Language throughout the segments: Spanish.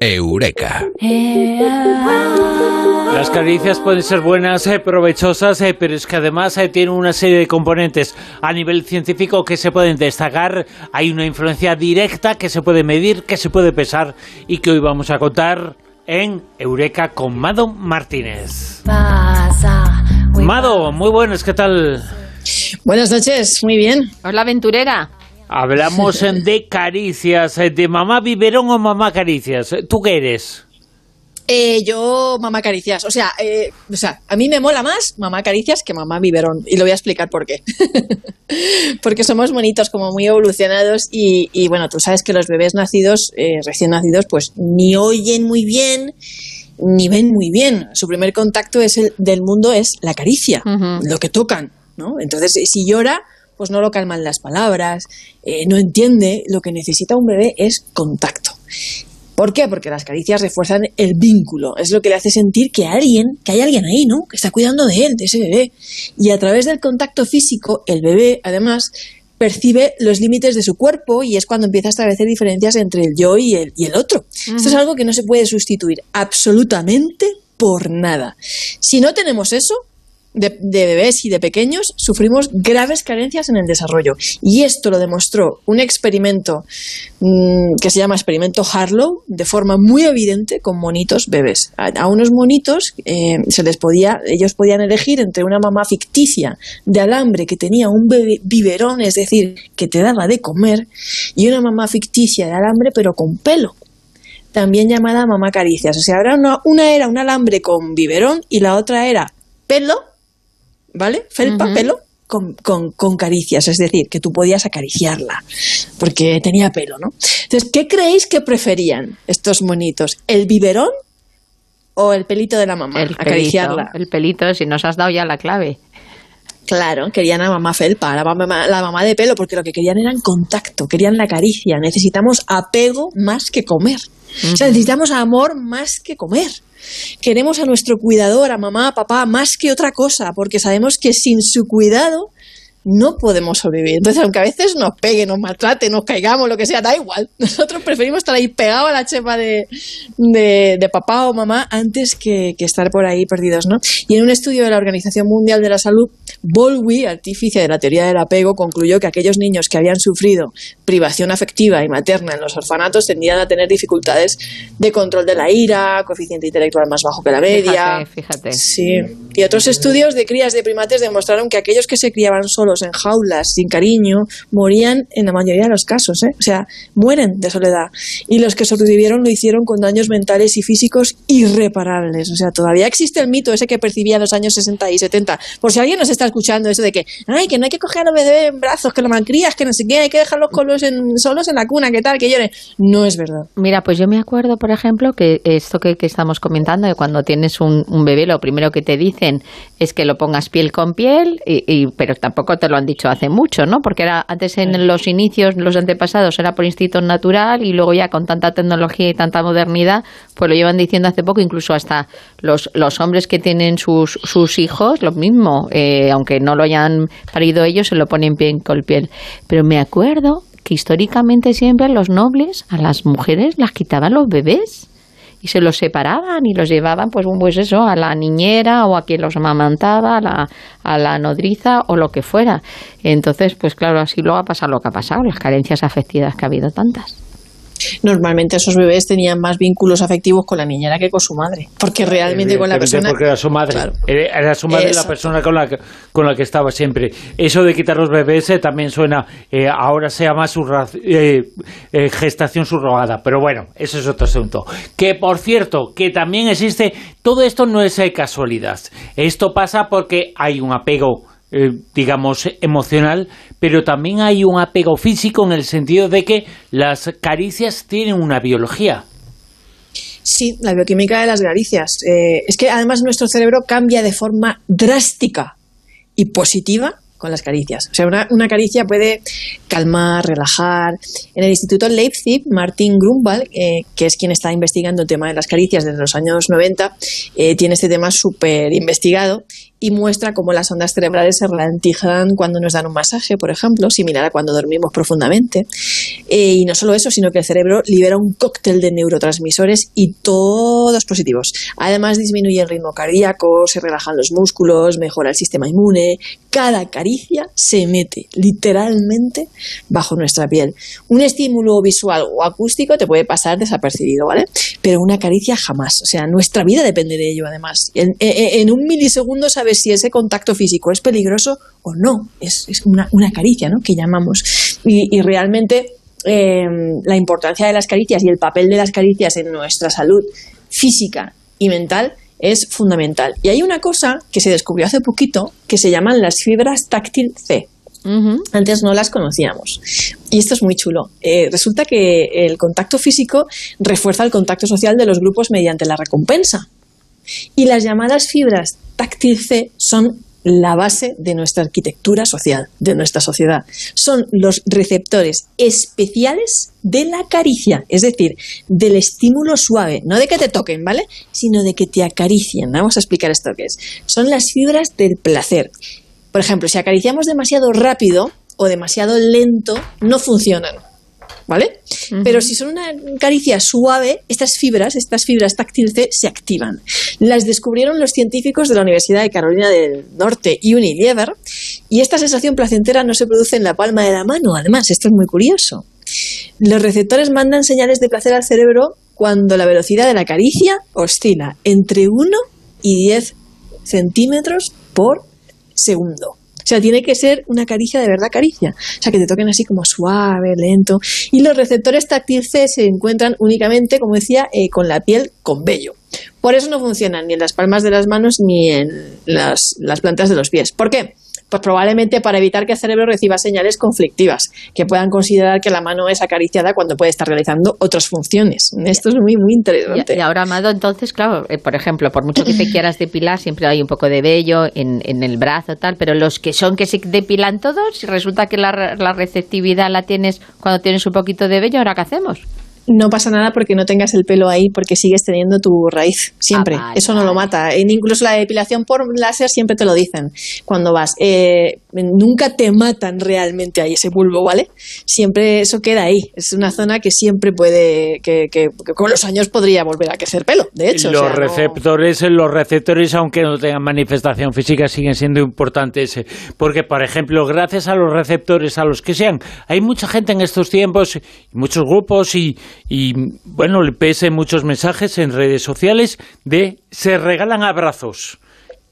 Eureka. Las caricias pueden ser buenas, eh, provechosas, eh, pero es que además eh, tienen una serie de componentes a nivel científico que se pueden destacar. Hay una influencia directa que se puede medir, que se puede pesar y que hoy vamos a contar en Eureka con Mado Martínez. Mado, muy buenas, ¿qué tal? Buenas noches, muy bien. Hola, aventurera. Hablamos de caricias, de mamá biberón o mamá caricias. ¿Tú qué eres? Eh, yo, mamá caricias. O sea, eh, o sea, a mí me mola más mamá caricias que mamá biberón. Y lo voy a explicar por qué. Porque somos monitos como muy evolucionados y, y, bueno, tú sabes que los bebés nacidos, eh, recién nacidos, pues ni oyen muy bien ni ven muy bien. Su primer contacto es el, del mundo es la caricia, lo que tocan, ¿no? Entonces, si llora, pues no lo calman las palabras, eh, no entiende, lo que necesita un bebé es contacto. ¿Por qué? Porque las caricias refuerzan el vínculo, es lo que le hace sentir que alguien, que hay alguien ahí, ¿no? Que está cuidando de él, de ese bebé. Y a través del contacto físico, el bebé, además, percibe los límites de su cuerpo y es cuando empieza a establecer diferencias entre el yo y el, y el otro. Esto es algo que no se puede sustituir absolutamente por nada. Si no tenemos eso, de, bebés y de pequeños sufrimos graves carencias en el desarrollo. Y esto lo demostró un experimento mmm, que se llama experimento Harlow, de forma muy evidente con monitos bebés. A, unos monitos eh, se les podía, ellos podían elegir entre una mamá ficticia de alambre que tenía un bebé, biberón, es decir, que te daba de comer, y una mamá ficticia de alambre pero con pelo también llamada mamá caricias. O sea, una era un alambre con biberón y la otra era pelo ¿vale? Felpa, uh -huh. pelo, con, con, con, caricias, es decir, que tú podías acariciarla, porque tenía pelo, ¿no? Entonces, ¿qué creéis que preferían estos monitos? ¿El biberón o el pelito de la mamá? El acariciarla. Pelito, el pelito, si nos has dado ya la clave. Claro, querían a mamá felpa, a la mamá, la mamá de pelo, porque lo que querían era contacto, querían la caricia. Necesitamos apego más que comer. Uh -huh. O sea, necesitamos amor más que comer. Queremos a nuestro cuidador, a mamá, a papá, más que otra cosa, porque sabemos que sin su cuidado no podemos sobrevivir. Entonces, aunque a veces nos pegue, nos maltrate, nos caigamos, lo que sea, da igual. Nosotros preferimos estar ahí pegado a la chepa de, de, de papá o mamá antes que, que, estar por ahí perdidos, ¿no? Y en un estudio de la Organización Mundial de la Salud, Bowlby, artífice de la teoría del apego, concluyó que aquellos niños que habían sufrido privación afectiva y materna en los orfanatos tendían a tener dificultades de control de la ira, coeficiente intelectual más bajo que la media. Fíjate, fíjate. Sí. Y otros estudios de crías de primates demostraron que aquellos que se criaban solos en jaulas, sin cariño, morían en la mayoría de los casos, ¿eh? o sea, mueren de soledad. Y los que sobrevivieron lo hicieron con daños mentales y físicos irreparables. O sea, todavía existe el mito ese que percibía en los años 60 y 70. Por si alguien nos está escuchando, eso de que, ay, que no hay que coger a los bebés en brazos, que lo malcrías, que no sé qué, hay que dejarlos colos en, solos en la cuna, que tal, que lloren. No es verdad. Mira, pues yo me acuerdo, por ejemplo, que esto que, que estamos comentando, de cuando tienes un, un, bebé, lo primero que te dicen es que lo pongas piel con piel, y, y, pero tampoco te lo han dicho hace mucho, ¿no? Porque era antes en los inicios, los antepasados, era por instinto natural y luego ya con tanta tecnología y tanta modernidad, pues lo llevan diciendo hace poco, incluso hasta los, los hombres que tienen sus, sus hijos, lo mismo, eh, aunque no lo hayan parido ellos, se lo ponen piel con piel. Pero me acuerdo que históricamente siempre los nobles a las mujeres las quitaban los bebés y se los separaban y los llevaban pues pues eso a la niñera o a quien los amamantaba a la, a la nodriza o lo que fuera. Entonces pues claro así luego ha pasado lo que ha pasado las carencias afectivas que ha habido tantas normalmente esos bebés tenían más vínculos afectivos con la niñera que con su madre, porque realmente con la persona... Porque era su madre, claro. era su madre la persona con la, que, con la que estaba siempre. Eso de quitar los bebés eh, también suena, eh, ahora se llama eh, gestación subrogada, pero bueno, eso es otro asunto. Que por cierto, que también existe, todo esto no es casualidad, esto pasa porque hay un apego eh, digamos, emocional, pero también hay un apego físico en el sentido de que las caricias tienen una biología. Sí, la bioquímica de las caricias. Eh, es que además nuestro cerebro cambia de forma drástica y positiva con las caricias. O sea, una, caricia puede calmar, relajar. En el Instituto Leipzig, Martin Grunwald, eh, que es quien está investigando el tema de las caricias desde los años 90, eh, tiene este tema súper investigado y muestra cómo las ondas cerebrales se ralentizan cuando nos dan un masaje, por ejemplo, similar a cuando dormimos profundamente. Eh, y no solo eso, sino que el cerebro libera un cóctel de neurotransmisores y todos positivos. Además, disminuye el ritmo cardíaco, se relajan los músculos, mejora el sistema inmune. Cada caricia se mete literalmente bajo nuestra piel. Un estímulo visual o acústico te puede pasar desapercibido, ¿vale? Pero una caricia jamás. O sea, nuestra vida depende de ello, además. En, en un milisegundo sabes si ese contacto físico es peligroso o no. Es, una, caricia, ¿no? Que llamamos. Y, realmente em, la importancia de las caricias y el papel de las caricias en nuestra salud física y mental es fundamental. Y hay una cosa que se descubrió hace poquito que se llaman las fibras táctil C. Antes no las conocíamos. Y esto es muy chulo. Eh, resulta que el contacto físico refuerza el contacto social de los grupos mediante la recompensa. Y las llamadas fibras táctil C son la base de nuestra arquitectura social, de nuestra sociedad. Son los receptores especiales de la caricia, es decir, del estímulo suave, no de que te toquen, ¿vale? Sino de que te acaricien. Vamos a explicar esto qué es. Son las fibras del placer. Por ejemplo, si acariciamos demasiado rápido o demasiado lento, no funcionan. ¿Vale? Pero si son una caricia suave, estas fibras, estas fibras táctiles se activan. Las descubrieron los científicos de la Universidad de Carolina del Norte y Unilever, y esta sensación placentera no se produce en la palma de la mano, además, esto es muy curioso. Los receptores mandan señales de placer al cerebro cuando la velocidad de la caricia oscila entre 1 y 10 centímetros por segundo. O sea, tiene que ser una caricia de verdad caricia. O sea, que te toquen así como suave, lento. Y los receptores táctiles se encuentran únicamente, como decía, eh, con la piel con vello. Por eso no funcionan ni en las palmas de las manos ni en las, las plantas de los pies. ¿Por qué? Pues probablemente para evitar que el cerebro reciba señales conflictivas, que puedan considerar que la mano es acariciada cuando puede estar realizando otras funciones. Esto es muy, muy interesante. Y, ahora, Amado, entonces, claro, eh, por ejemplo, por mucho que te quieras depilar, siempre hay un poco de vello en, en el brazo, tal, pero los que son que se depilan todos, resulta que la, la receptividad la tienes cuando tienes un poquito de vello, ¿ahora qué hacemos? No pasa nada porque no tengas el pelo ahí porque sigues teniendo tu raíz siempre. Ah, Eso no lo mata. incluso la depilación por láser siempre te lo dicen cuando vas. Eh, nunca te matan realmente ahí ese bulbo, ¿vale? Siempre eso queda ahí. Es una zona que siempre puede, que, que, con los años podría volver a crecer pelo, de hecho. Los receptores, los receptores, aunque no tengan manifestación física, siguen siendo importantes. Porque, por ejemplo, gracias a los receptores, a los que sean, hay mucha gente en estos tiempos, muchos grupos y, y bueno, le pese muchos mensajes en redes sociales de se regalan abrazos.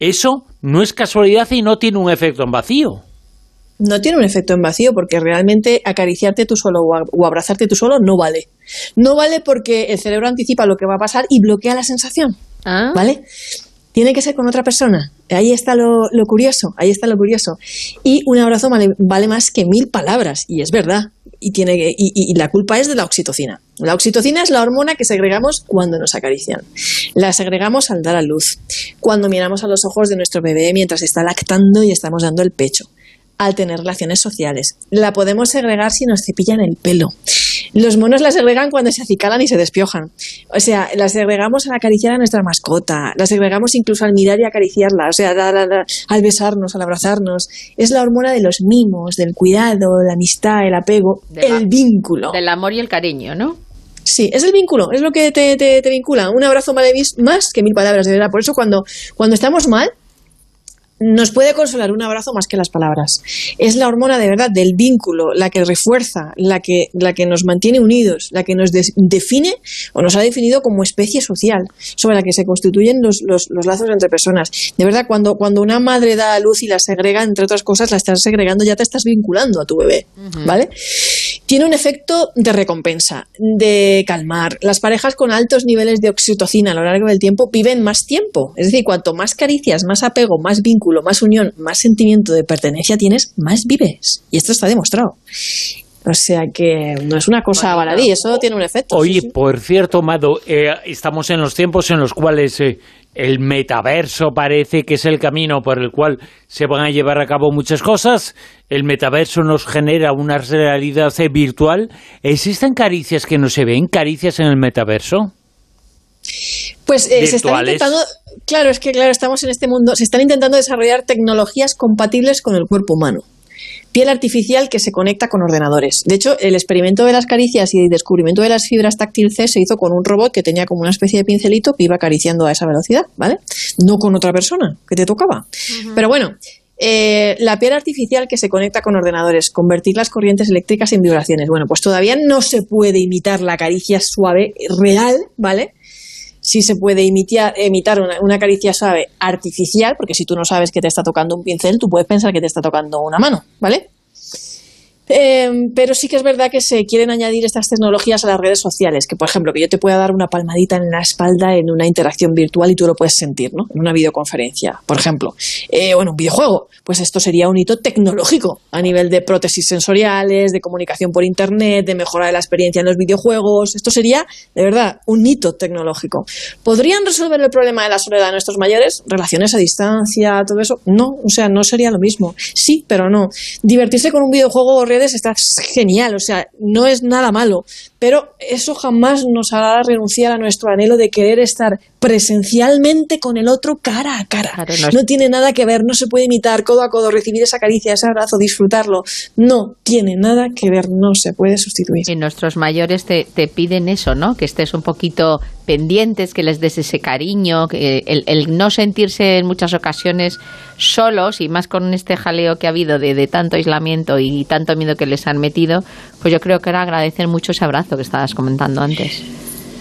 Eso no es casualidad y no tiene un efecto en vacío. No tiene un efecto en vacío porque realmente acariciarte tú solo o abrazarte tú solo no vale. No vale porque el cerebro anticipa lo que va a pasar y bloquea la sensación. Ah. ¿Vale? Tiene que ser con otra persona. Ahí está lo, curioso, ahí está lo curioso. Y un abrazo vale, más que mil palabras, y es verdad. Y, tiene y, la culpa es de la oxitocina. La oxitocina es la hormona que segregamos cuando nos acarician. La segregamos al dar a luz, cuando miramos a los ojos de nuestro bebé mientras está lactando y estamos dando el pecho, al tener relaciones sociales. La podemos segregar si nos cepillan el pelo. Los monos las segregan cuando se acicalan y se despiojan. O sea, las segregamos al acariciar a nuestra mascota, las segregamos incluso al mirar y acariciarla, o sea, al besarnos, al abrazarnos. Es la hormona de los mimos, del cuidado, la amistad, el apego, el vínculo. Del amor y el cariño, ¿no? Sí, es el vínculo, es lo que te, te, te vincula. Un abrazo vale más que mil palabras, de verdad. Por eso cuando, cuando estamos mal, nos puede consolar un abrazo más que las palabras. Es la hormona de verdad del vínculo, la que refuerza, la que, la que nos mantiene unidos, la que nos define o nos ha definido como especie social, sobre la que se constituyen los, los, lazos entre personas. De verdad, cuando, cuando una madre da a luz y la segrega, entre otras cosas, la estás segregando, ya te estás vinculando a tu bebé, ¿vale? Tiene un efecto de recompensa, de calmar. Las parejas con altos niveles de oxitocina a lo largo del tiempo viven más tiempo. Es decir, cuanto más caricias, más apego, más vínculo, más unión, más sentimiento de pertenencia tienes, más vives. Y esto está demostrado. O sea que no es una cosa baladí, eso tiene un efecto. Oye, por cierto, Mado, eh, estamos en los tiempos en los cuales eh, el metaverso parece que es el camino por el cual se van a llevar a cabo muchas cosas. El metaverso nos genera una realidad eh, virtual. ¿Existen caricias que no se ven, caricias en el metaverso? Pues eh, se están intentando, claro, es que claro, estamos en este mundo, se están intentando desarrollar tecnologías compatibles con el cuerpo humano. Piel artificial que se conecta con ordenadores. De hecho, el experimento de las caricias y el descubrimiento de las fibras táctil C se hizo con un robot que tenía como una especie de pincelito que iba acariciando a esa velocidad, ¿vale? No con otra persona que te tocaba. Pero bueno, eh, la piel artificial que se conecta con ordenadores, convertir las corrientes eléctricas en vibraciones. Bueno, pues todavía no se puede imitar la caricia suave real, ¿vale? Sí se puede imitar, una, una, caricia suave artificial, porque si tú no sabes que te está tocando un pincel, tú puedes pensar que te está tocando una mano, ¿vale? Em, pero sí que es verdad que se quieren añadir estas tecnologías a las redes sociales, que por ejemplo, que yo te pueda dar una palmadita en la espalda en una interacción virtual y tú lo puedes sentir, ¿no? En una videoconferencia, por ejemplo. Eh, bueno, un videojuego, pues esto sería un hito tecnológico a nivel de prótesis sensoriales, de comunicación por internet, de mejora de la experiencia en los videojuegos. Esto sería, de verdad, un hito tecnológico. ¿Podrían resolver el problema de la soledad de nuestros mayores? Relaciones a distancia, todo eso. No, o sea, no sería lo mismo. Sí, pero no. Divertirse con un videojuego está genial, o sea, no es nada malo, pero eso jamás nos hará renunciar a nuestro anhelo de querer estar presencialmente con el otro cara a cara. no, tiene nada que ver, no se puede imitar codo a codo, recibir esa caricia, ese abrazo, disfrutarlo. No tiene nada que ver, no se puede sustituir. Y nuestros mayores te, te piden eso, ¿no? Que estés un poquito pendientes, que les des ese cariño, que el, el, no sentirse en muchas ocasiones solos y más con este jaleo que ha habido de, de tanto aislamiento y tanto miedo que les han metido, pues yo creo que era agradecer mucho ese abrazo que estabas comentando antes.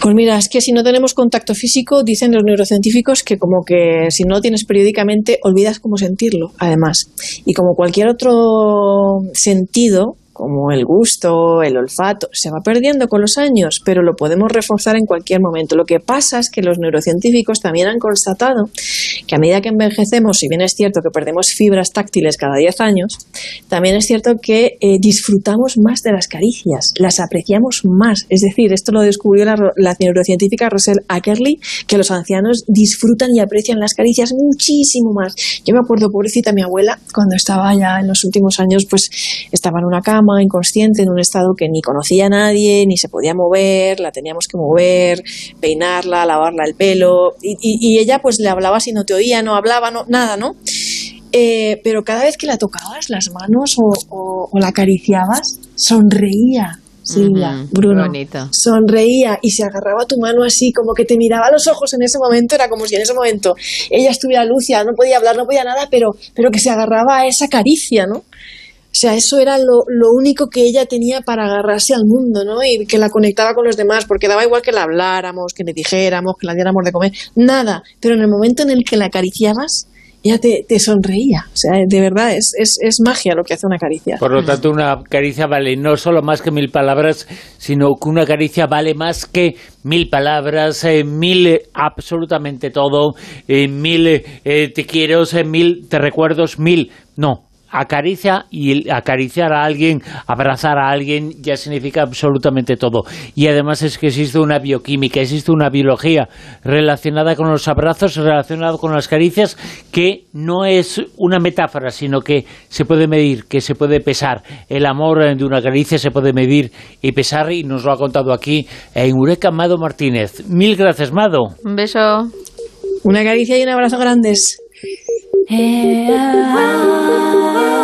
Pues mira, es que si no tenemos contacto físico, dicen los neurocientíficos que como que si no lo tienes periódicamente, olvidas cómo sentirlo, además. Y como cualquier otro sentido, como el gusto, el olfato, se va perdiendo con los años, pero lo podemos reforzar en cualquier momento. Lo que pasa es que los neurocientíficos también han constatado que a medida que envejecemos, si bien es cierto que perdemos fibras táctiles cada 10 años, también es cierto que eh, disfrutamos más de las caricias, las apreciamos más. Es decir, esto lo descubrió la, la neurocientífica Rosel Ackerley, que los ancianos disfrutan y aprecian las caricias muchísimo más. Yo me acuerdo, pobrecita mi abuela, cuando estaba ya en los últimos años, pues estaba en una cama, inconsciente, en un estado que ni conocía a nadie, ni se podía mover, la teníamos que mover, peinarla, lavarla el pelo, y, ella pues le hablaba si no te oía, no hablaba, no, nada, ¿no? Eh, pero cada vez que la tocabas las manos o, la acariciabas, sonreía. Silvia, Bruno, sonreía y se agarraba tu mano así, como que te miraba a los ojos en ese momento, era como si en ese momento ella estuviera lucia, no podía hablar, no podía nada, pero, pero que se agarraba a esa caricia, ¿no? O sea, eso era lo, único que ella tenía para agarrarse al mundo, ¿no? Y que la conectaba con los demás, porque daba igual que la habláramos, que le dijéramos, que la diéramos de comer, nada. Pero en el momento en el que la acariciabas, ella te, sonreía. O sea, de verdad, es, es, magia lo que hace una caricia. Por lo tanto, una caricia vale no solo más que mil palabras, sino que una caricia vale más que mil palabras, eh, mil eh, absolutamente todo, eh, mil te quiero, mil te recuerdos, mil. No, acaricia y acariciar a alguien, abrazar a alguien, ya significa absolutamente todo. Y además es que existe una bioquímica, existe una biología relacionada con los abrazos, relacionada con las caricias, que no es una metáfora, sino que se puede medir, que se puede pesar. El amor de una caricia se puede medir y pesar, y nos lo ha contado aquí en Eureka Mado Martínez. Mil gracias, Mado. Un beso. Una caricia y un abrazo grandes. Hey, I...